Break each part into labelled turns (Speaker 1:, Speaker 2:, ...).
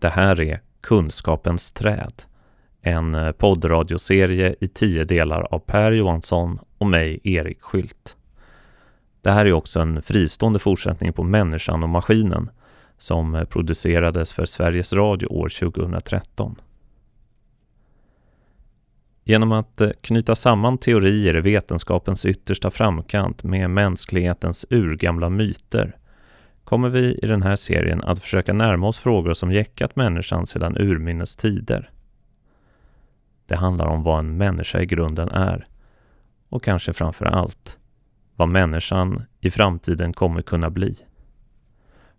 Speaker 1: Det här är Kunskapens träd, en poddradioserie i tio delar av Per Johansson och mig, Erik Skylt. Det här är också en fristående fortsättning på Människan och maskinen som producerades för Sveriges Radio år 2013. Genom att knyta samman teorier i vetenskapens yttersta framkant med mänsklighetens urgamla myter kommer vi i den här serien att försöka närma oss frågor som jäckat människan sedan urminnes tider. Det handlar om vad en människa i grunden är och kanske framför allt vad människan i framtiden kommer kunna bli.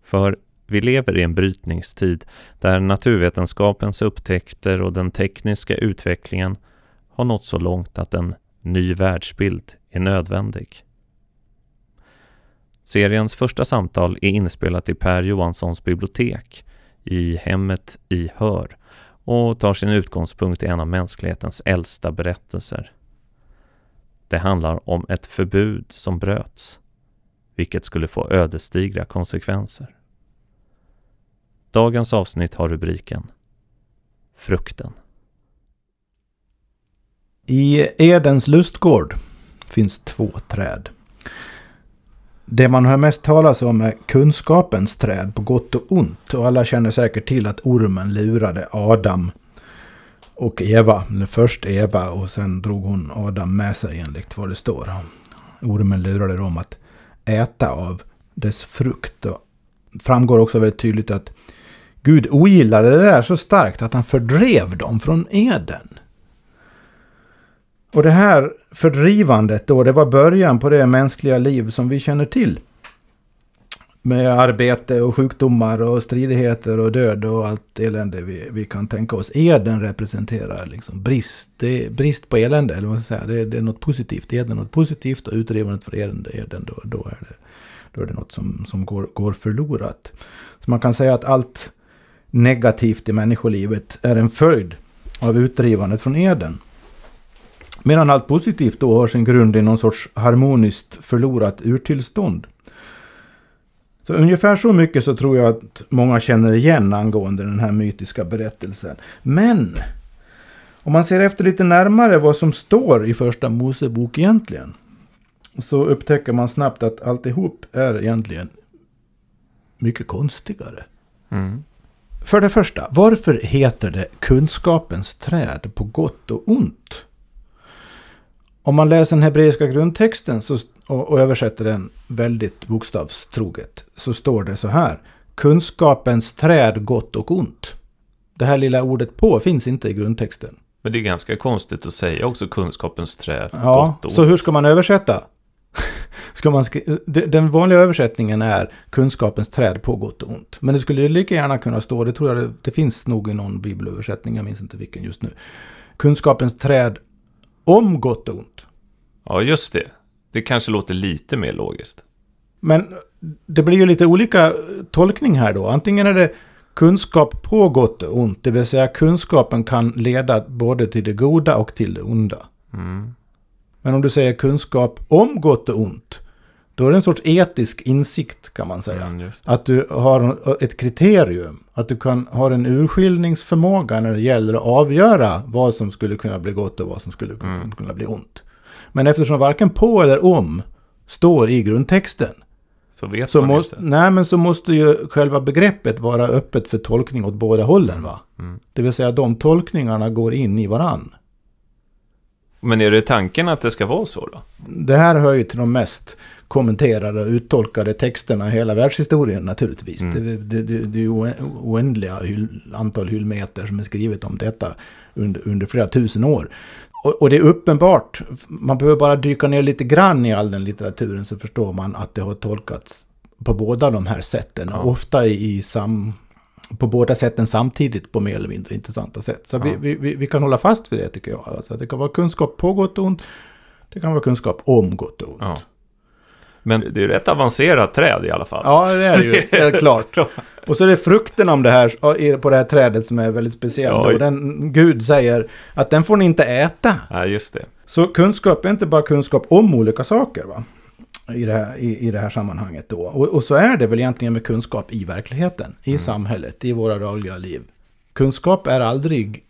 Speaker 1: För vi lever i en brytningstid där naturvetenskapens upptäckter och den tekniska utvecklingen har nått så långt att en ny världsbild är nödvändig. Seriens första samtal är inspelat i Per Johanssons bibliotek i hemmet i Hör och tar sin utgångspunkt i en av mänsklighetens äldsta berättelser. Det handlar om ett förbud som bröts, vilket skulle få ödesdigra konsekvenser. Dagens avsnitt har rubriken Frukten.
Speaker 2: I Edens lustgård finns två träd. Det man hör mest talas om är kunskapens träd på gott och ont. Och alla känner säkert till att ormen lurade Adam och Eva. Eller först Eva och sen drog hon Adam med sig enligt vad det står. Ormen lurade dem att äta av dess frukt. Och framgår också väldigt tydligt att Gud ogillade det där så starkt att han fördrev dem från Eden. Och det här fördrivandet då, det var början på det mänskliga liv som vi känner till. Med arbete och sjukdomar och stridigheter och död och allt elände vi, vi kan tänka oss. Eden representerar liksom brist, det är brist på elände, eller vad man ska säga. Det, det är något positivt. Eden är något positivt och utdrivandet för eden, eden då, då, är det, då är det något som, som går, går förlorat. Så man kan säga att allt negativt i människolivet är en följd av utdrivandet från eden. Medan allt positivt då har sin grund i någon sorts harmoniskt förlorat urtillstånd. Så ungefär så mycket så tror jag att många känner igen angående den här mytiska berättelsen. Men om man ser efter lite närmare vad som står i första Mosebok egentligen. Så upptäcker man snabbt att alltihop är egentligen mycket konstigare. Mm. För det första, varför heter det kunskapens träd på gott och ont? Om man läser den hebreiska grundtexten så, och, och översätter den väldigt bokstavstroget så står det så här. Kunskapens träd gott och ont. Det här lilla ordet på finns inte i grundtexten.
Speaker 1: Men det är ganska konstigt att säga också kunskapens träd
Speaker 2: ja, gott och ont. Så hur ska man översätta? ska man den vanliga översättningen är kunskapens träd på gott och ont. Men det skulle ju lika gärna kunna stå, det tror jag det, det finns nog i någon bibelöversättning, jag minns inte vilken just nu. Kunskapens träd om gott och ont.
Speaker 1: Ja, just det. Det kanske låter lite mer logiskt.
Speaker 2: Men det blir ju lite olika tolkning här då. Antingen är det kunskap på gott och ont, det vill säga kunskapen kan leda både till det goda och till det onda. Mm. Men om du säger kunskap om gott och ont, då är det en sorts etisk insikt kan man säga. Mm, att du har ett kriterium. Att du kan ha en urskiljningsförmåga när det gäller att avgöra vad som skulle kunna bli gott och vad som skulle mm. kunna bli ont. Men eftersom varken på eller om står i grundtexten.
Speaker 1: Så vet så man
Speaker 2: måste, inte. Nej, men så måste ju själva begreppet vara öppet för tolkning åt båda hållen. Va? Mm. Det vill säga de tolkningarna går in i varann.
Speaker 1: Men är det tanken att det ska vara så då?
Speaker 2: Det här hör ju till de mest kommenterade och uttolkade texterna i hela världshistorien naturligtvis. Mm. Det, det, det, det är oändliga hyll, antal hyllmeter som är skrivet om detta under, under flera tusen år. Och, och, det är uppenbart, man behöver bara dyka ner lite grann i all den litteraturen så förstår man att det har tolkats på båda de här sätten. Ja. Ofta i, i sam, på båda sätten samtidigt på mer eller mindre intressanta sätt. Så ja. vi, vi, vi, kan hålla fast vid det tycker jag. Alltså, det kan vara kunskap på gott och ont. Det kan vara kunskap om gott och ont. Ja.
Speaker 1: Men det är rätt avancerat träd i alla fall.
Speaker 2: Ja, det är det ju. Helt klart. Och så är det frukten om det här, på det här trädet som är väldigt speciell. Och den, Gud säger att den får ni inte äta.
Speaker 1: Ja, just det.
Speaker 2: Så kunskap är inte bara kunskap om olika saker. Va? I det här, i, i det här sammanhanget då. Och, och så är det väl egentligen med kunskap i verkligheten, i
Speaker 1: Mm.
Speaker 2: samhället, i våra dagliga liv. Kunskap är aldrig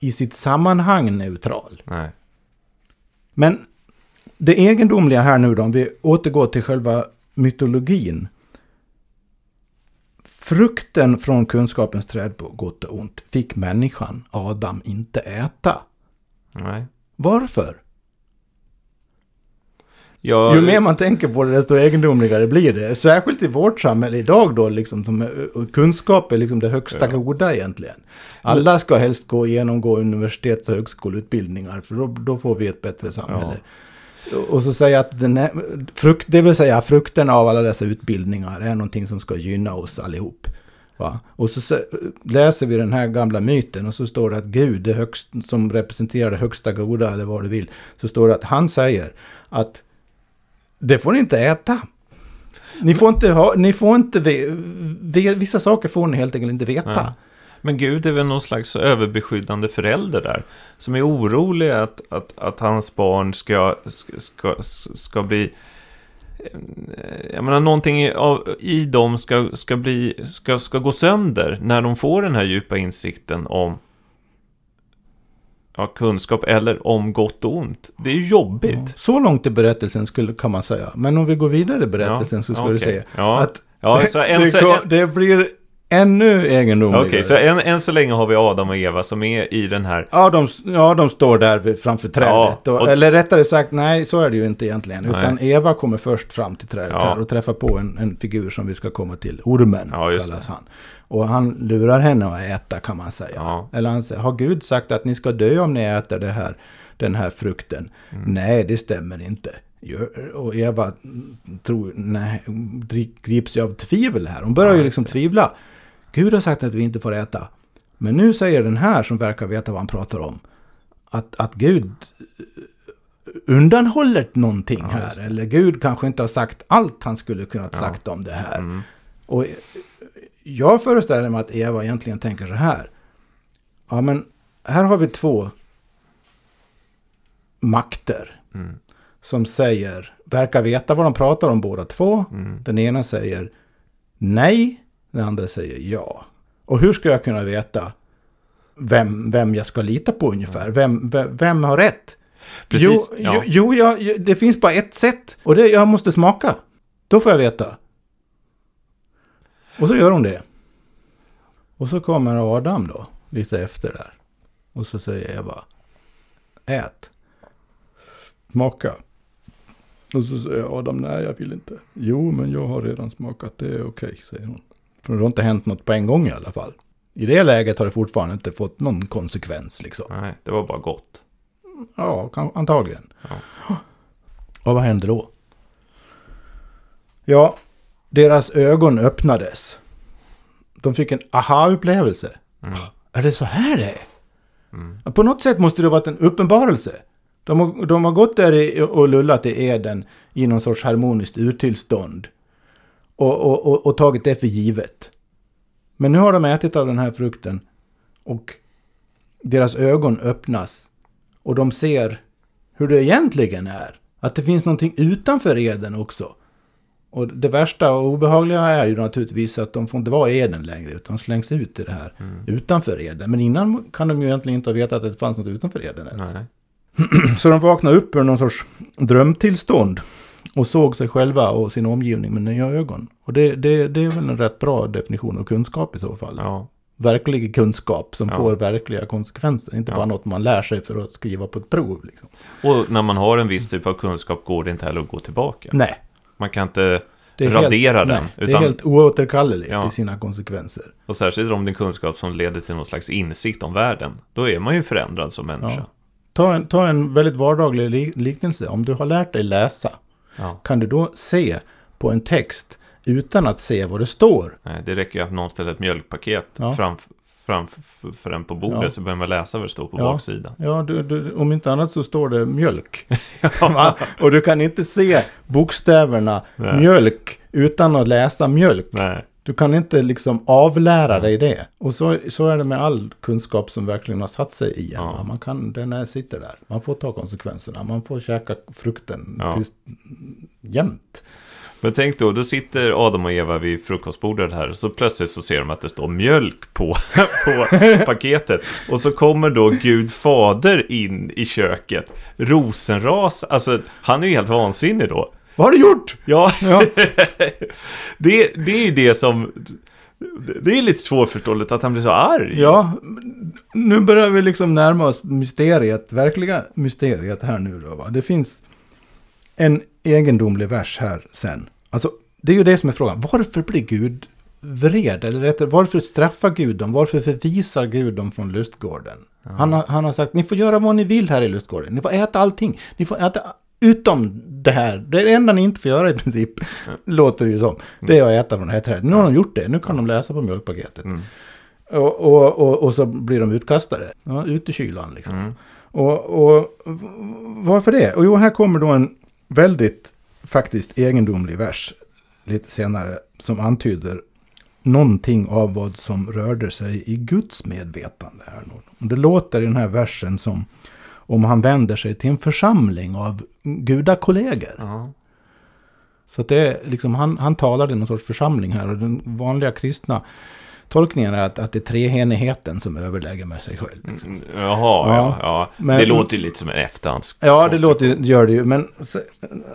Speaker 2: i sitt sammanhang neutral.
Speaker 1: Nej.
Speaker 2: Men det egendomliga här nu då, om vi återgår till själva mytologin. Frukten från kunskapens träd på gott och ont fick människan, Adam, inte äta.
Speaker 1: Nej.
Speaker 2: Varför?
Speaker 1: Jag,
Speaker 2: Ju mer man tänker på det, desto egendomligare blir det. Särskilt i vårt samhälle idag då, liksom, som, är- kunskap är liksom det högsta
Speaker 1: Ja.
Speaker 2: goda egentligen. Alla ska helst gå genomgå universitets och högskoleutbildningar, för då, då får vi ett bättre samhälle. Och så säga att den är, frukt, det vill säga frukten av alla dessa utbildningar är någonting som ska gynna oss allihop. Va? Och så se- läser vi den här gamla myten och så står det att Gud, det högst, som representerar det högsta goda eller vad du vill, så står det att han säger att det får ni inte äta. Ni får inte ha, ni får inte, vissa saker får ni helt enkelt inte veta.
Speaker 1: Ja. Men Gud är väl någon slags överbeskyddande förälder där. Som är orolig att, att, att hans barn ska, ska, ska, bli... Eh, jag menar, någonting i- av, i dem ska, ska, bli, ska, ska gå sönder när de får den här djupa insikten om ja, kunskap eller om gott och ont. Det är jobbigt.
Speaker 2: Så långt i berättelsen skulle, kan man säga. Men om vi går vidare i berättelsen så ska du
Speaker 1: okej.
Speaker 2: se
Speaker 1: Ja.
Speaker 2: att
Speaker 1: Ja, så en,
Speaker 2: det, det blir ännu egendomligare.
Speaker 1: Okej, så än, än så länge har vi Adam och Eva som är i den här...
Speaker 2: Ja de, ja, de står där framför trädet.
Speaker 1: Ja,
Speaker 2: och,
Speaker 1: och-
Speaker 2: eller rättare sagt, nej, så är det ju inte egentligen.
Speaker 1: Nej.
Speaker 2: Utan Eva kommer först fram till trädet
Speaker 1: Ja.
Speaker 2: här och träffar på en, en figur som vi ska komma till. Ormen
Speaker 1: Ja, just
Speaker 2: kallas
Speaker 1: det.
Speaker 2: han. Och han lurar henne att äta kan man säga.
Speaker 1: Ja.
Speaker 2: Eller han säger, har Gud sagt att ni ska dö om ni äter det här, den här frukten?
Speaker 1: Mm.
Speaker 2: Nej, det stämmer inte. Och Eva tror, nej, grips ju av tvivel här. Hon börjar
Speaker 1: Ja,
Speaker 2: ju liksom tvivla. Gud har sagt att vi inte får äta. Men nu säger den här som verkar veta vad han pratar om. Att, att Gud undanhåller någonting
Speaker 1: Ja,
Speaker 2: här. Eller Gud kanske inte har sagt allt han skulle kunnat
Speaker 1: Ja.
Speaker 2: sagt om det här.
Speaker 1: Mm,
Speaker 2: Och jag föreställer mig att Eva egentligen tänker så här. Ja men här har vi två makter
Speaker 1: mm,
Speaker 2: som säger, verkar veta vad de pratar om båda två.
Speaker 1: mm.
Speaker 2: Den ena säger nej, den andra säger ja. Och hur ska jag kunna veta vem, vem jag ska lita på ungefär? Vem, vem, vem har rätt?
Speaker 1: Precis,
Speaker 2: Jo,
Speaker 1: ja.
Speaker 2: jo, jag, det finns bara ett sätt. Och det jag måste smaka. Då får jag veta. Och så gör hon det. Och så kommer Adam då, lite efter där. Och så säger Eva, ät. Smaka. Och så säger Adam, nej jag vill inte. Jo, men jag har redan smakat, det är okej, säger hon. För det har inte hänt något på en gång i alla fall. I det läget har det fortfarande inte fått någon konsekvens liksom.
Speaker 1: Nej, det var bara gott.
Speaker 2: Ja, antagligen.
Speaker 1: Ja.
Speaker 2: Och vad hände då? Ja, deras ögon öppnades. De fick en aha-upplevelse.
Speaker 1: Mm.
Speaker 2: Är det så här det är?
Speaker 1: Mm.
Speaker 2: På något sätt måste det ha varit en uppenbarelse. De har, de har gått där och lullat i Eden i någon sorts harmoniskt urtillstånd. Och, och, och, och tagit det för givet. Men nu har de ätit av den här frukten. Och deras ögon öppnas. Och de ser hur det egentligen är. Att det finns någonting utanför Eden också. Och det värsta och obehagliga är ju naturligtvis att de får inte vara i Eden längre. Utan slängs ut i det här
Speaker 1: Mm.
Speaker 2: utanför Eden. Men innan kan de ju egentligen inte ha vetat att det fanns något utanför Eden ens.
Speaker 1: Nej.
Speaker 2: Så de vaknade upp ur någon sorts drömtillstånd. Och såg sig själva och sin omgivning med nya ögon. Och det, det, det är väl en rätt bra definition av kunskap i så fall.
Speaker 1: Ja.
Speaker 2: Verklig kunskap som
Speaker 1: Ja.
Speaker 2: får verkliga konsekvenser. Inte
Speaker 1: Ja.
Speaker 2: bara något man lär sig för att skriva på ett prov. Liksom.
Speaker 1: Och när man har en viss typ av kunskap går det inte heller att gå tillbaka.
Speaker 2: Nej.
Speaker 1: Man kan inte, Radera
Speaker 2: helt,
Speaker 1: den,
Speaker 2: Nej, det är
Speaker 1: utan-
Speaker 2: helt oåterkalleligt
Speaker 1: Ja.
Speaker 2: i sina konsekvenser.
Speaker 1: och särskilt om det är kunskap som leder till någon slags insikt om världen, då är man ju förändrad som människa.
Speaker 2: Ja. Ta en, ta en väldigt vardaglig li- liknelse. Om du har lärt dig läsa,
Speaker 1: Ja.
Speaker 2: kan du då se på en text utan att se vad det står?
Speaker 1: Nej, det räcker ju att någon ställer ett mjölkpaket
Speaker 2: Ja.
Speaker 1: framför framför för en på bordet
Speaker 2: Ja.
Speaker 1: så börjar man läsa vad det står på
Speaker 2: Ja.
Speaker 1: baksidan.
Speaker 2: Ja, du, du, om inte annat så står det mjölk. Och du kan inte se bokstäverna
Speaker 1: Nej.
Speaker 2: mjölk utan att läsa mjölk.
Speaker 1: Nej.
Speaker 2: Du kan inte liksom avlära dig det. Och så, så är det med all kunskap som verkligen har satt sig i en.
Speaker 1: Ja.
Speaker 2: Man kan, den är, sitter där. Man får ta konsekvenserna. Man får käka frukten
Speaker 1: Ja.
Speaker 2: tills, jämt.
Speaker 1: Men tänk då, då sitter Adam och Eva vid frukostbordet här så plötsligt så ser de att det står mjölk på, på paketet. Och så kommer då Gud fader in i köket. Rosenras, alltså han är ju helt vansinnig då.
Speaker 2: Vad har du gjort?
Speaker 1: Ja,
Speaker 2: Ja.
Speaker 1: det, det är ju det som... Det är lite svårförståeligt att han blir så arg.
Speaker 2: Ja, nu börjar vi liksom närma oss mysteriet, verkliga mysteriet här nu då. Va? Det finns en egendomlig vers här sen. Alltså, det är ju det som är frågan. Varför blir Gud vred? Eller rättare, varför straffar Gud dem? Varför förvisar Gud dem från lustgården? Han, har, han har sagt, ni får göra vad ni vill här i lustgården. Ni får äta allting. Ni får äta utom det här. Det är det enda ni inte får göra i princip. Låter det ju som. Det är att äta från det här trädet. Nu har de gjort det. Nu kan de läsa på mjölkpaketet.
Speaker 1: Mm.
Speaker 2: Och, och, och, och så blir de utkastade. Ja, ut i kylan liksom.
Speaker 1: Mm.
Speaker 2: Och, och varför det? Och jo, här kommer då en väldigt faktiskt egendomlig vers lite senare som antyder någonting av vad som rörde sig i Guds medvetande. Här Det låter i den här versen som om han vänder sig till en församling av gudakollegor.
Speaker 1: Ja.
Speaker 2: Så det är liksom, han, han talar i någon sorts församling här och den vanliga kristna tolkningen är att, att det är treenigheten som överlägger med sig själv.
Speaker 1: Mm, Jaha, ja.
Speaker 2: Ja.
Speaker 1: ja.
Speaker 2: Men-
Speaker 1: det låter ju lite som en efterhands...
Speaker 2: Ja, det låter, gör det ju. Men så,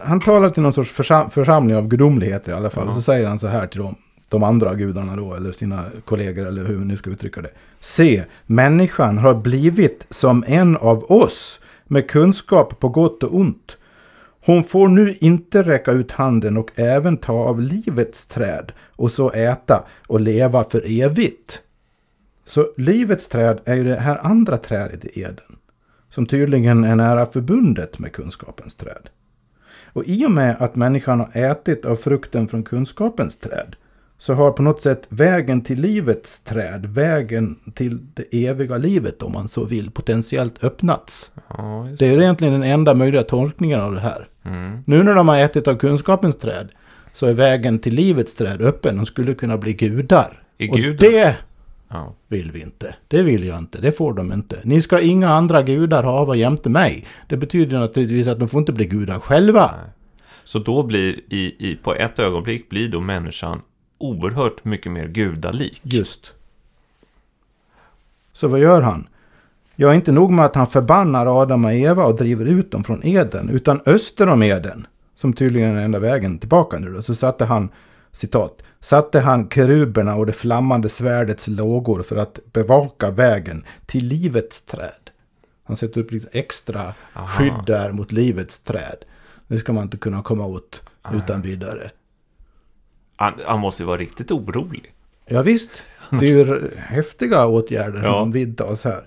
Speaker 2: han talar till någon sorts försam, församling av gudomlighet i alla fall.
Speaker 1: Ja.
Speaker 2: Så säger han så här till dem, de andra gudarna då, eller sina kollegor, eller hur vi nu ska uttrycka det. Se, människan har blivit som en av oss, med kunskap på gott och ont. Hon får nu inte räcka ut handen och även ta av livets träd och så äta och leva för evigt. Så livets träd är ju det här andra trädet i Eden som tydligen är nära förbundet med kunskapens träd. Och i och med att människan har ätit av frukten från kunskapens träd så har på något sätt vägen till livets träd, vägen till det eviga livet om man så vill, potentiellt öppnats.
Speaker 1: Ja, just
Speaker 2: Det är egentligen den enda möjliga tolkningen av det här.
Speaker 1: Mm.
Speaker 2: Nu när de har ätit av kunskapens träd så är vägen till livets träd öppen. De skulle kunna bli gudar. Och det
Speaker 1: Ja.
Speaker 2: vill vi inte. Det vill jag inte. Det får de inte. Ni ska inga andra gudar hava jämte mig. Det betyder naturligtvis att de får inte bli gudar själva.
Speaker 1: Nej. Så då blir, i, i, på ett ögonblick blir då människan oerhört mycket mer gudalik.
Speaker 2: Just. Så vad gör han? Ja, inte nog med att han förbannar Adam och Eva och driver ut dem från Eden, utan öster om Eden, som tydligen är den enda vägen tillbaka nu då, så satte han, citat, satte han keruberna och det flammande svärdets lågor för att bevaka vägen till livets träd. Han sätter upp lite extra
Speaker 1: Aha.
Speaker 2: skydd där mot livets träd. Det ska man inte kunna komma åt utan vidare.
Speaker 1: Han, han måste ju vara riktigt orolig.
Speaker 2: Ja, visst, det är ju häftiga åtgärder
Speaker 1: Ja.
Speaker 2: som vidtas här.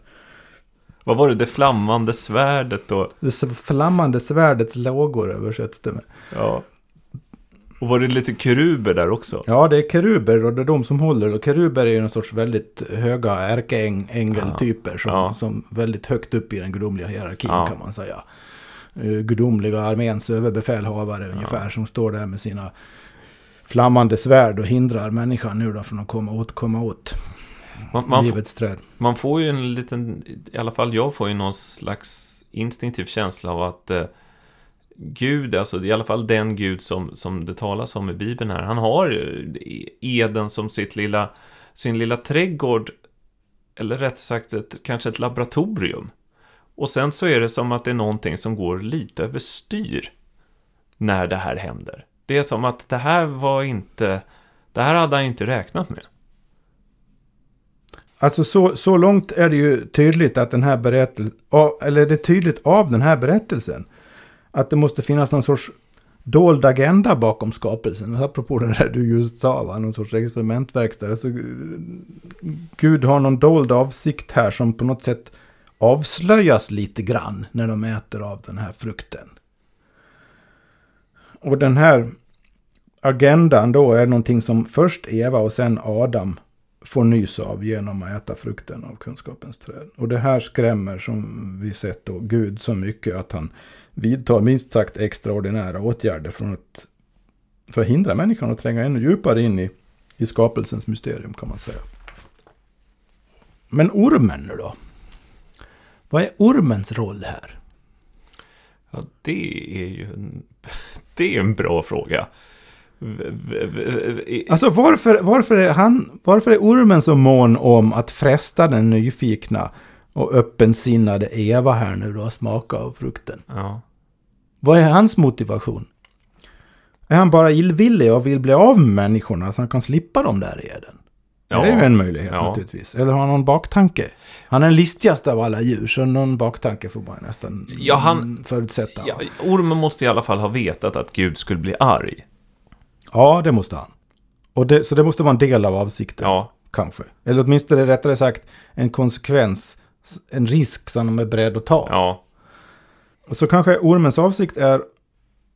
Speaker 1: Vad var det? Det flammande svärdet då?
Speaker 2: Det flammande svärdets lågor översätts det med.
Speaker 1: Ja. Och var det lite keruber där också?
Speaker 2: Ja, det är keruber och det är de som håller. Och keruber är ju en sorts väldigt höga ärkeängeltyper som,
Speaker 1: Ja.
Speaker 2: som väldigt högt upp i den gudomliga hierarkin
Speaker 1: Ja.
Speaker 2: kan man säga. Uh, gudomliga arméns överbefälhavare ungefär som står där med sina flammande svärd och hindrar människan nu då från att komma åt, komma åt
Speaker 1: Man, man,
Speaker 2: livets träd.
Speaker 1: man får ju en liten, i alla fall jag får ju någon slags instinktiv känsla av att eh, Gud, alltså i alla fall den Gud som, som det talas om i Bibeln här, han har eh, Eden som sitt lilla, sin lilla trädgård, eller rätt sagt ett, kanske ett laboratorium. Och sen så är det som att det är någonting som går lite överstyr när det här händer. Det är som att det här var inte, det här hade han inte räknat med.
Speaker 2: Alltså så, så långt är det ju tydligt att den här berättelsen, eller det är tydligt av den här berättelsen, att det måste finnas någon sorts dold agenda bakom skapelsen. Apropå det där du just sa, va? någon sorts experimentverkstad. Alltså, Gud har någon dold avsikt här som på något sätt avslöjas lite grann när de äter av den här frukten. Och den här agendan då är någonting som först Eva och sen Adam får nys av genom att äta frukten av kunskapens träd. Och det här skrämmer som vi sett då Gud så mycket att han vidtar minst sagt extraordinära åtgärder från att, för att hindra människan att tränga ännu djupare in i, i skapelsens mysterium kan man säga. Men ormen nu då? Vad är ormens roll här?
Speaker 1: Ja, det är ju en, det är en bra fråga.
Speaker 2: Alltså varför, varför, är han, varför är ormen så mån om att fresta den nyfikna och öppensinnade Eva här nu då, smaka av frukten?
Speaker 1: Ja.
Speaker 2: Vad är hans motivation? Är han bara illvillig och vill bli av med människorna så han kan slippa dem där i Eden?
Speaker 1: Ja.
Speaker 2: Det är ju en möjlighet
Speaker 1: Ja.
Speaker 2: naturligtvis. Eller har han någon baktanke? Han är den listigaste av alla djur, så någon baktanke får man nästan
Speaker 1: Ja, han-
Speaker 2: förutsätta.
Speaker 1: Ja, ormen måste i alla fall ha vetat att Gud skulle bli arg.
Speaker 2: Ja, det måste han. Och det, så det måste vara en del av avsikten.
Speaker 1: Ja,
Speaker 2: Kanske. Eller åtminstone rättare sagt en konsekvens, en risk som de är beredd att ta.
Speaker 1: ja,
Speaker 2: Så kanske ormens avsikt är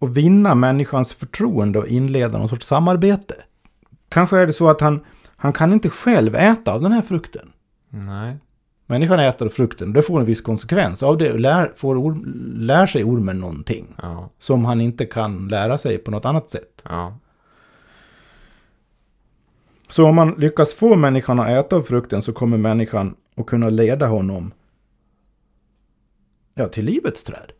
Speaker 2: att vinna människans förtroende och inleda någon sorts samarbete. Kanske är det så att han, han kan inte själv äta av den här frukten.
Speaker 1: nej.
Speaker 2: Människan äter frukten, det får en viss konsekvens. Av det lär, får or, lär sig ormen någonting.
Speaker 1: Ja,
Speaker 2: Som han inte kan lära sig på något annat sätt.
Speaker 1: ja,
Speaker 2: Så om man lyckas få människan att äta av frukten så kommer människan att kunna leda honom ja, till livets träd.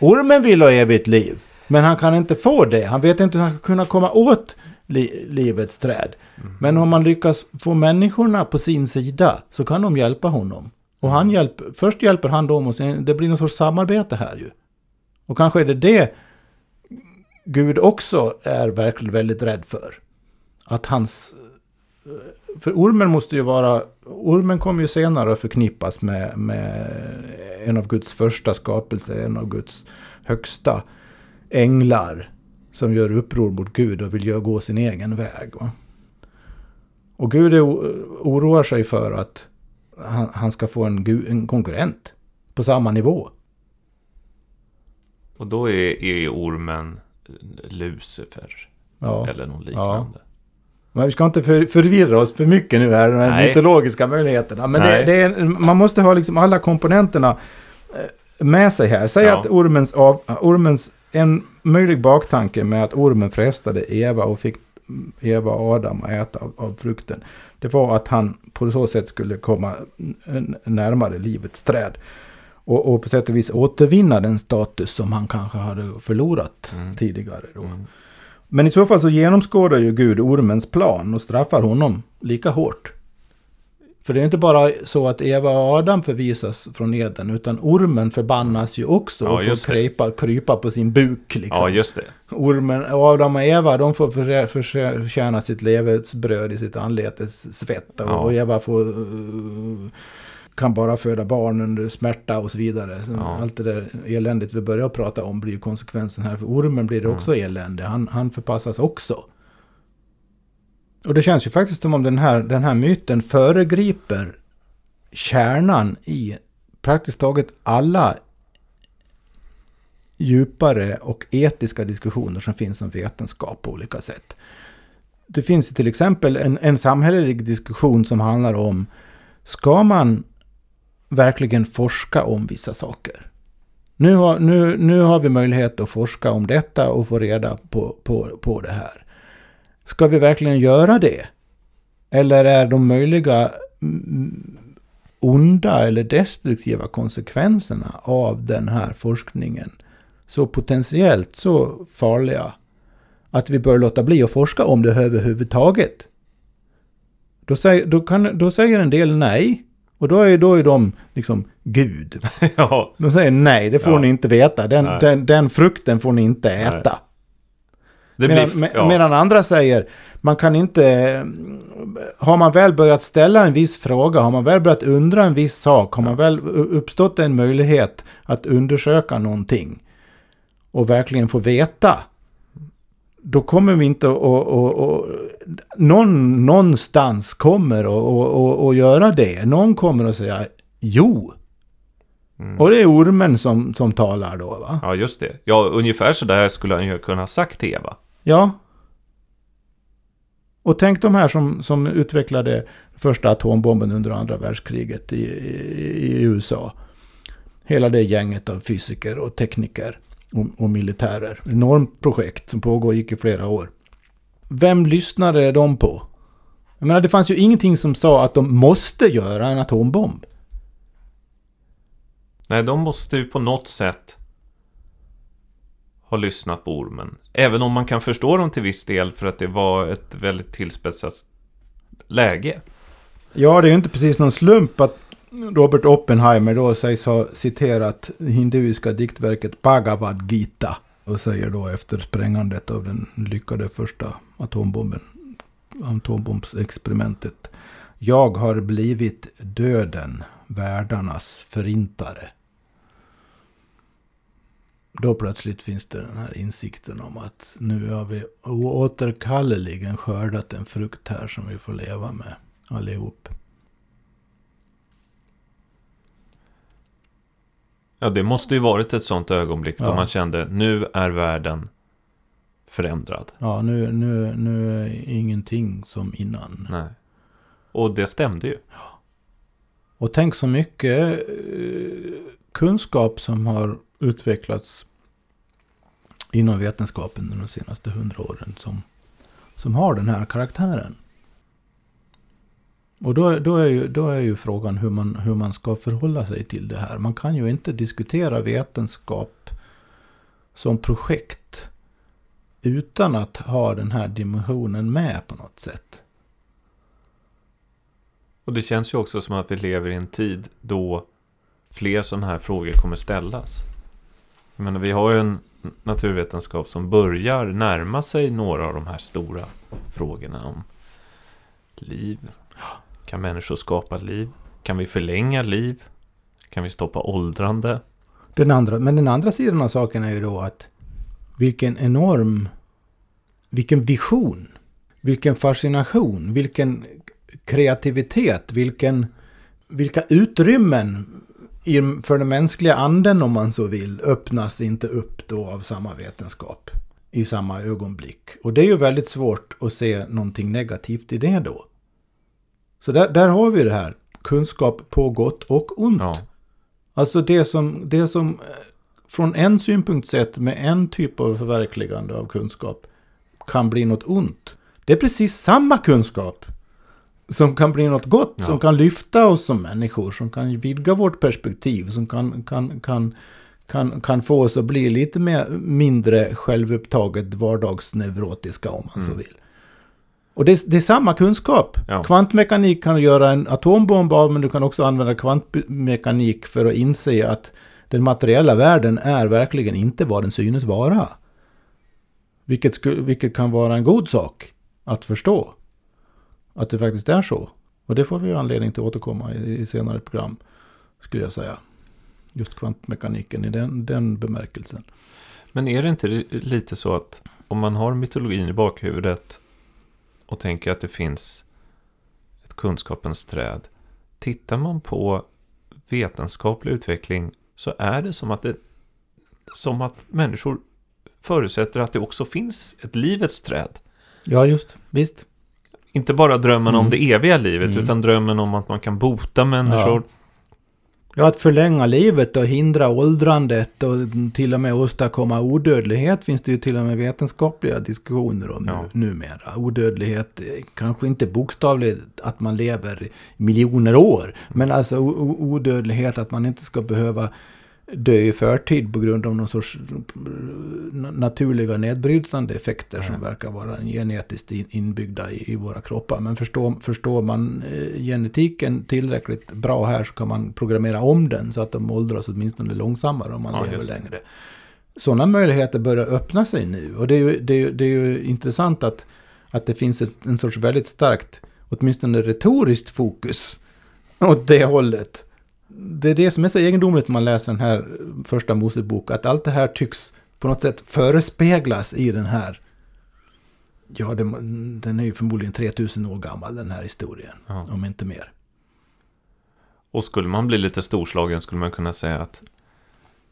Speaker 2: Ormen vill ha evigt liv, men han kan inte få det. Han vet inte hur han ska kunna komma åt li livets träd. Men om man lyckas få människorna på sin sida så kan de hjälpa honom. Och han hjälper, först hjälper han dem och sen det blir någon sorts samarbete här ju. Och kanske är det det Gud också är verkligen väldigt rädd för. Att hans... För ormen måste ju vara... Ormen kommer ju senare att förknippas med, med en av Guds första skapelser, en av Guds högsta änglar. Som gör uppror mot Gud och vill gå sin egen väg. Va? Och Gud oroar sig för att han, han ska få en, en konkurrent på samma nivå.
Speaker 1: Och då är, är ormen Lucifer.
Speaker 2: Ja.
Speaker 1: Eller något liknande.
Speaker 2: Men vi ska inte för, förvirra oss för mycket nu här, de här mytologiska möjligheterna. Men det, det är, man måste ha liksom alla komponenterna eh, med sig här. Säg
Speaker 1: Ja.
Speaker 2: att ormens, av, ormens, en möjlig baktanke med att ormen frestade Eva och fick Eva och Adam att äta av, av frukten. Det var att han på så sätt skulle komma närmare livets träd. Och, och på sätt och vis återvinna den status som han kanske hade förlorat
Speaker 1: Mm.
Speaker 2: tidigare. Då.
Speaker 1: Mm.
Speaker 2: Men i så fall så genomskådar ju Gud ormens plan och straffar honom lika hårt. För det är inte bara så att Eva och Adam förvisas från Eden, utan ormen förbannas ju också
Speaker 1: Ja,
Speaker 2: och får
Speaker 1: just det.
Speaker 2: krypa, krypa på sin buk. Liksom.
Speaker 1: Ja, just det.
Speaker 2: Ormen, Adam och Eva, de får förtjä- förtjäna sitt levetsbröd i sitt anletes svett. Och,
Speaker 1: Ja.
Speaker 2: och Eva får, eh, kan bara föda barn under smärta och så vidare. Så
Speaker 1: Ja.
Speaker 2: Allt det där eländet vi börjar prata om blir konsekvensen här. För ormen blir det
Speaker 1: Mm.
Speaker 2: också elände. Han, han förpassas också. Och det känns ju faktiskt som om den här, den här myten föregriper kärnan i praktiskt taget alla djupare och etiska diskussioner som finns om vetenskap på olika sätt. Det finns till exempel en, en samhällelig diskussion som handlar om ska man verkligen forska om vissa saker? Nu har, nu, nu har vi möjlighet att forska om detta och få reda på, på, på det här. Ska vi verkligen göra det? Eller är de möjliga mm, onda eller destruktiva konsekvenserna av den här forskningen så potentiellt så farliga att vi bör låta bli att forska om det överhuvudtaget? Då säger, då kan, då säger en del nej. Och då är, då är de liksom Gud.
Speaker 1: ja,
Speaker 2: De säger nej, det får
Speaker 1: Ja.
Speaker 2: ni inte veta. Den, den, den frukten får ni inte äta. Medan,
Speaker 1: blir... Ja.
Speaker 2: medan andra säger, man kan inte... Har man väl börjat ställa en viss fråga, har man väl börjat undra en viss sak, har man väl uppstått en möjlighet att undersöka någonting och verkligen få veta, då kommer vi inte att... Någon någonstans kommer att göra det. Någon kommer att säga jo.
Speaker 1: Mm.
Speaker 2: Och det är ormen som, som talar då, va?
Speaker 1: Ja, just det. Ja, ungefär så där skulle han ju kunna ha sagt till Eva.
Speaker 2: Ja. Och tänk de här som, som utvecklade första atombomben under andra världskriget i, i, i USA. Hela det gänget av fysiker och tekniker och, och militärer. Enormt projekt som pågår gick i flera år. vem lyssnade de på? Jag menar, det fanns ju ingenting som sa att de måste göra en atombomb.
Speaker 1: Nej, de måste ju på något sätt ha lyssnat på ormen. Även om man kan förstå dem till viss del för att det var ett väldigt tillspetsat läge.
Speaker 2: Ja, det är ju inte precis någon slump att Robert Oppenheimer då sägs ha citerat hinduiska diktverket Bhagavad Gita. Och säger då efter sprängandet av den lyckade första atombomben, atombombsexperimentet. Jag har blivit döden, världarnas förintare. Då plötsligt finns det den här insikten om att nu har vi oåterkalleligen skördat en frukt här som vi får leva med allihop.
Speaker 1: Ja, det måste ju varit ett sånt ögonblick då
Speaker 2: Ja.
Speaker 1: man kände nu är världen förändrad.
Speaker 2: Ja, nu, nu, nu är ingenting som innan.
Speaker 1: Nej. Och det stämde ju.
Speaker 2: Och tänk så mycket eh, kunskap som har utvecklats inom vetenskapen de senaste hundra åren som, som har den här karaktären. Och då, då, är ju, då är ju frågan hur man, hur man ska förhålla sig till det här. Man kan ju inte diskutera vetenskap som projekt utan att ha den här dimensionen med på något sätt.
Speaker 1: Och det känns ju också som att vi lever i en tid då fler sådana här frågor kommer ställas. Jag menar, vi har ju en naturvetenskap som börjar närma sig några av de här stora frågorna om liv. Kan människor skapa liv? Kan vi förlänga liv? Kan vi stoppa åldrande?
Speaker 2: Den andra, men den andra sidan av saken är ju då att vilken enorm, vilken vision, vilken fascination, vilken kreativitet, vilken, vilka utrymmen för den mänskliga anden om man så vill öppnas inte upp då av samma vetenskap i samma ögonblick. Och det är ju väldigt svårt att se någonting negativt i det då. Så där, där har vi det här, kunskap på gott och ont.
Speaker 1: Ja,
Speaker 2: Alltså det som, det som eh, från en synpunkt sett med en typ av förverkligande av kunskap kan bli något ont. Det är precis samma kunskap som kan bli något gott,
Speaker 1: Ja.
Speaker 2: som kan lyfta oss som människor, som kan vidga vårt perspektiv, som kan, kan, kan, kan, kan få oss att bli lite mer, mindre självupptaget vardagsneurotiska om man så
Speaker 1: Mm.
Speaker 2: vill. Och det är, det är samma kunskap.
Speaker 1: Ja.
Speaker 2: Kvantmekanik kan du göra en atombomb av, men du kan också använda kvantmekanik för att inse att den materiella världen är verkligen inte vad den synes vara. Vilket, vilket kan vara en god sak att förstå. Att det faktiskt är så. Och det får vi ju anledning till att återkomma i, i senare program, skulle jag säga. Just kvantmekaniken i den, den bemärkelsen.
Speaker 1: Men är det inte li- lite så att om man har mytologin i bakhuvudet och tänker att det finns ett kunskapens träd. Tittar man på vetenskaplig utveckling så är det som att, det, som att människor förutsätter att det också finns ett livets träd.
Speaker 2: Ja, just. Visst.
Speaker 1: Inte bara drömmen om
Speaker 2: Mm.
Speaker 1: det eviga livet
Speaker 2: Mm.
Speaker 1: utan drömmen om att man kan bota människor.
Speaker 2: Ja, att förlänga livet och hindra åldrandet och till och med åstadkomma odödlighet finns det ju till och med vetenskapliga diskussioner om
Speaker 1: Ja.
Speaker 2: nu, numera. Odödlighet, eh, kanske inte bokstavligt att man lever miljoner år, men alltså odödlighet att man inte ska behöva dö i förtid på grund av någon sorts na- naturliga nedbrytande effekter som
Speaker 1: Ja.
Speaker 2: verkar vara genetiskt in- inbyggda i, i våra kroppar. Men förstår, förstår man eh, genetiken tillräckligt bra här så kan man programmera om den så att de åldras åtminstone långsammare om man
Speaker 1: Ja,
Speaker 2: lever längre. Sådana möjligheter börjar öppna sig nu. Och det är ju, det är ju, det är ju intressant att, att det finns ett, en sorts väldigt starkt, åtminstone retoriskt fokus åt det hållet. Det är det som är så egendomligt när man läser den här första Mosebok, att allt det här tycks på något sätt förespeglas i den här Ja, den, den är ju förmodligen 3000 år gammal den här historien,
Speaker 1: Ja.
Speaker 2: om inte mer.
Speaker 1: Och skulle man bli lite storslagen skulle man kunna säga att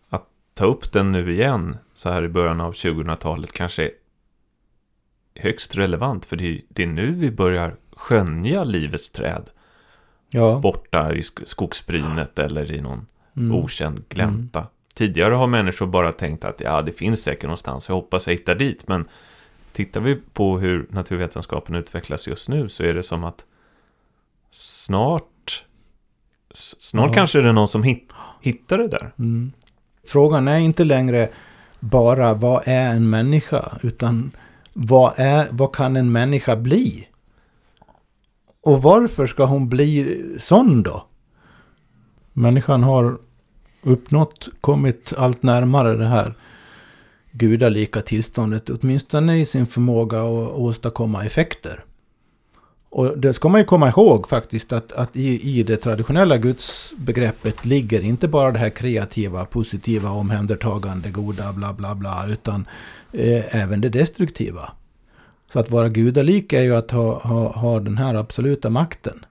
Speaker 1: att ta upp den nu igen så här i början av 2000-talet kanske är högst relevant för det är, det är nu vi börjar skönja livets träd
Speaker 2: Ja.
Speaker 1: borta i sk- skogsbrynet eller i någon
Speaker 2: Mm.
Speaker 1: okänd glänta. Tidigare har människor bara tänkt att ja, det finns säkert någonstans, jag hoppas jag hittar dit, men tittar vi på hur naturvetenskapen utvecklas just nu så är det som att snart, snart
Speaker 2: Ja.
Speaker 1: kanske är det någon som hit, hittar det där.
Speaker 2: Mm. Frågan är inte längre bara vad är en människa, utan vad, är, vad kan en människa bli? Och varför ska hon bli sån då? Människan har uppnått, kommit allt närmare det här gudalika tillståndet, åtminstone i sin förmåga att åstadkomma effekter. Och det ska man ju komma ihåg faktiskt att, att i, i det traditionella gudsbegreppet ligger inte bara det här kreativa, positiva, omhändertagande, goda, bla bla bla, utan eh, även det destruktiva. Så att vara gudalik är ju att ha, ha, ha den här absoluta makten.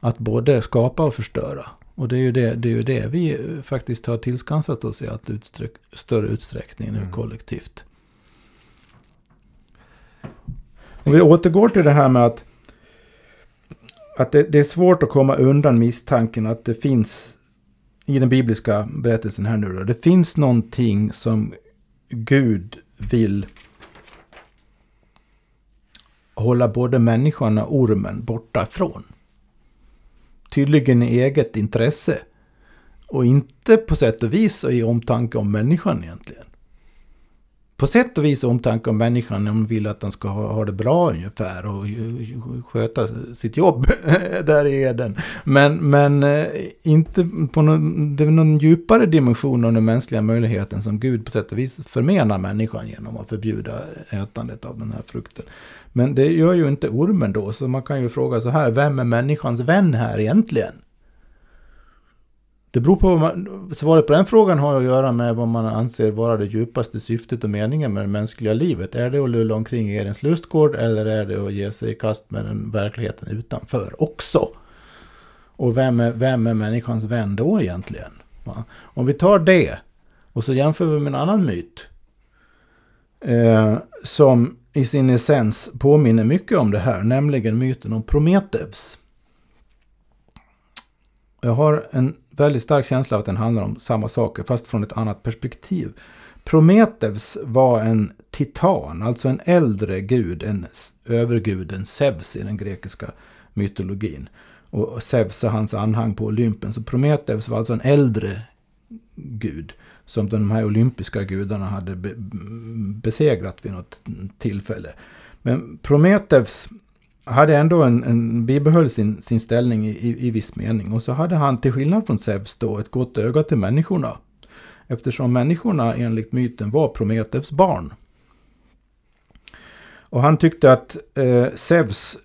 Speaker 2: Att både skapa och förstöra. Och det är ju det, det, är ju det vi faktiskt har tillskansat oss i allt utsträck, större utsträckning nu
Speaker 1: Mm.
Speaker 2: kollektivt. Om vi återgår till det här med att, att det, det är svårt att komma undan misstanken att det finns i den bibliska berättelsen här nu då, det finns någonting som Gud vill hålla både människan och ormen borta ifrån. Tydligen i eget intresse. Och inte på sätt och vis i omtanke om människan egentligen. På sätt och vis omtanke om människan om vill att den ska ha, ha det bra ungefär och sköta sitt jobb där i den! Men, men eh, inte på någon, det är någon djupare dimension av den mänskliga möjligheten som Gud på sätt och vis förmenar människan genom att förbjuda ätandet av den här frukten. Men det gör ju inte ormen då, så man kan ju fråga så här, vem är människans vän här egentligen? Det beror på, vad man, svaret på den frågan har att göra med vad man anser vara det djupaste syftet och meningen med det mänskliga livet. Är det att lulla omkring i Edens lustgård eller är det att ge sig i kast med den verkligheten utanför också? Och vem är, vem är människans vän då egentligen? Va? Om vi tar det och så jämför vi med en annan myt. Eh, som i sin essens påminner mycket om det här, nämligen myten om Prometheus. Jag har en väldigt stark känsla av att den handlar om samma saker, fast från ett annat perspektiv. Prometheus var en titan, alltså en äldre gud en övergud, överguden Zeus i den grekiska mytologin. Och Zeus och hans anhang på Olympen. Så Prometheus var alltså en äldre gud som de här olympiska gudarna hade be besegrat vid något tillfälle. Men Prometheus hade ändå en, en bibehöll sin, sin ställning i, i, i viss mening. Och så hade han till skillnad från Zeus då ett gott öga till människorna. Eftersom människorna enligt myten var Prometheus barn. Och han tyckte att eh, Zeus,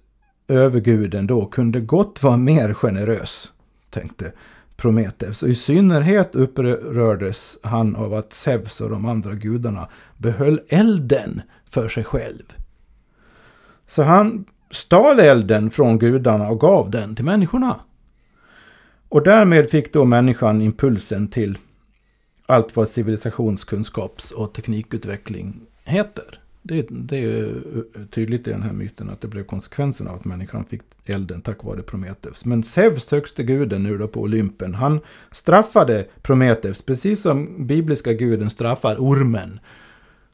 Speaker 2: överguden då, kunde gott vara mer generös. Tänkte Prometheus. Och i synnerhet upprördes han av att Zeus och de andra gudarna behöll elden för sig själv. Så han stal elden från gudarna och gav den till människorna. Och därmed fick då människan impulsen till allt vad civilisationskunskaps och teknikutveckling heter. Det, det är tydligt i den här myten att det blev konsekvensen av att människan fick elden tack vare Prometheus. Men Zeus, högste guden nu då på Olympen, han straffade Prometheus precis som bibliska guden straffar ormen.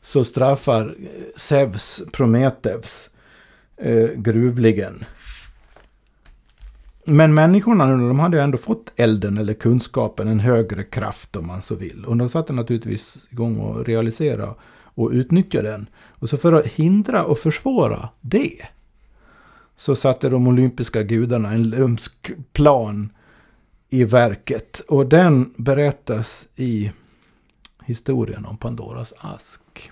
Speaker 2: Så straffar Zeus Prometheus eh, gruvligen. Men människorna nu, de hade ju ändå fått elden eller kunskapen, en högre kraft om man så vill. Och de satte naturligtvis igång och realisera och utnyttja den. Och så för att hindra och försvåra det så satte de olympiska gudarna en lömsk plan i verket. Och den berättas i historien om Pandoras ask.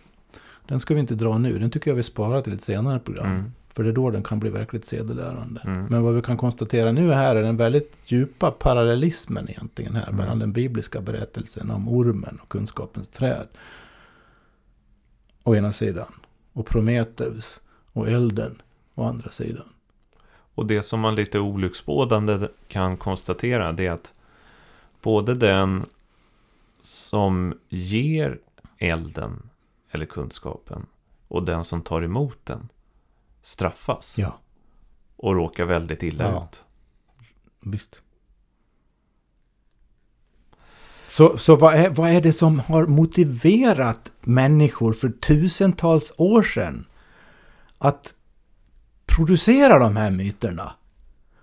Speaker 2: Den ska vi inte dra nu, den tycker jag vi sparar till ett senare program.
Speaker 1: Mm.
Speaker 2: För det är då den kan bli verkligt sedelärande.
Speaker 1: Mm.
Speaker 2: Men vad vi kan konstatera nu här är den väldigt djupa parallellismen egentligen här.
Speaker 1: Mm.
Speaker 2: Mellan den bibliska berättelsen om ormen och kunskapens träd. Å ena sidan. Och Prometheus och elden å andra sidan.
Speaker 1: Och det som man lite olycksbådande kan konstatera det är att både den som ger elden eller kunskapen och den som tar emot den straffas
Speaker 2: Ja,
Speaker 1: och råkar väldigt illa
Speaker 2: Ja.
Speaker 1: ut.
Speaker 2: visst. Så, så vad, är, vad är det som har motiverat människor för tusentals år sedan att producera de här myterna?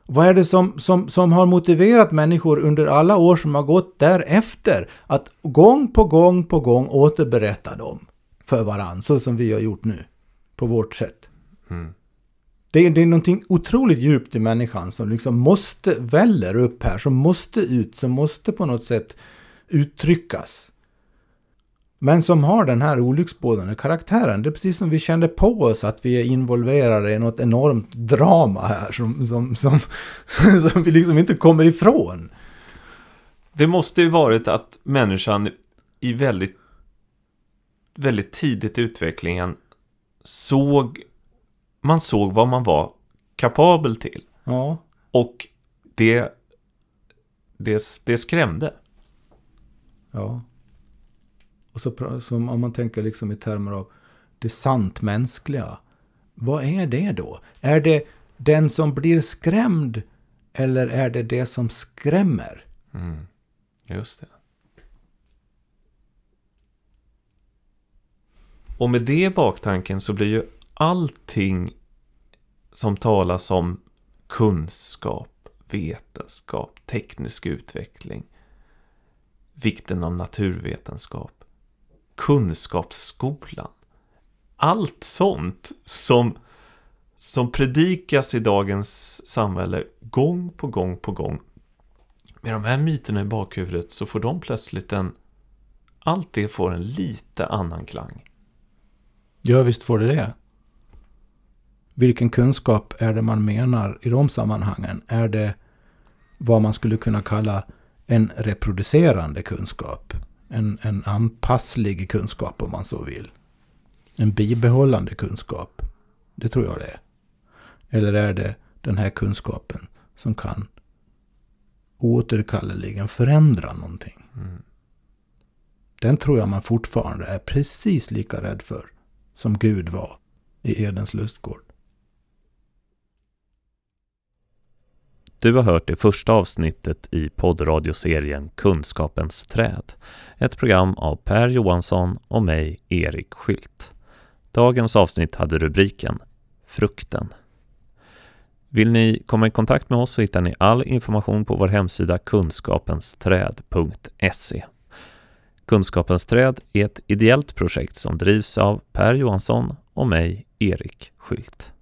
Speaker 2: Vad är det som, som, som har motiverat människor under alla år som har gått därefter att gång på gång på gång återberätta dem för varandra, så som vi har gjort nu, på vårt sätt? Mm. Det, är, det är någonting otroligt djupt i människan som liksom måste väller upp här, som måste ut, som måste på något sätt uttryckas. Men som har den här olycksbådande karaktären. Det är precis som vi kände på oss att vi är involverade i något enormt drama här som, som, som, som vi liksom inte kommer ifrån.
Speaker 1: Det måste ju varit att människan i väldigt, väldigt tidigt i utvecklingen såg, man såg vad man var kapabel till.
Speaker 2: Ja.
Speaker 1: Och det, det, det skrämde.
Speaker 2: Ja. Och så som om man tänker liksom i termer av det sant mänskliga. Vad är det då? Är det den som blir skrämd eller är det det som skrämmer?
Speaker 1: Mm. Just det. Och med det baktanken så blir ju allting som talas om kunskap, vetenskap, teknisk utveckling, vikten av naturvetenskap, kunskapsskolan. Allt sånt som, som predikas i dagens samhälle gång på gång på gång. Med de här myterna i bakhuvudet så får de plötsligt en... Allt det får en lite annan klang.
Speaker 2: Ja, visst får det det. Vilken kunskap är det man menar i de sammanhangen? Är det vad man skulle kunna kalla en reproducerande kunskap? en, en anpasslig kunskap om man så vill. En bibehållande kunskap. Det tror jag det är. Eller är det den här kunskapen som kan återkalleligen förändra någonting. Mm. Den tror jag man fortfarande är precis lika rädd för som Gud var i Edens lustgård.
Speaker 1: Du har hört det första avsnittet i poddradioserien Kunskapens träd. Ett program av Per Johansson och mig, Erik Skylt. Dagens avsnitt hade rubriken Frukten. Vill ni komma i kontakt med oss så hittar ni all information på vår hemsida kunskapensträd.se. Kunskapens träd är ett ideellt projekt som drivs av Per Johansson och mig, Erik Skylt.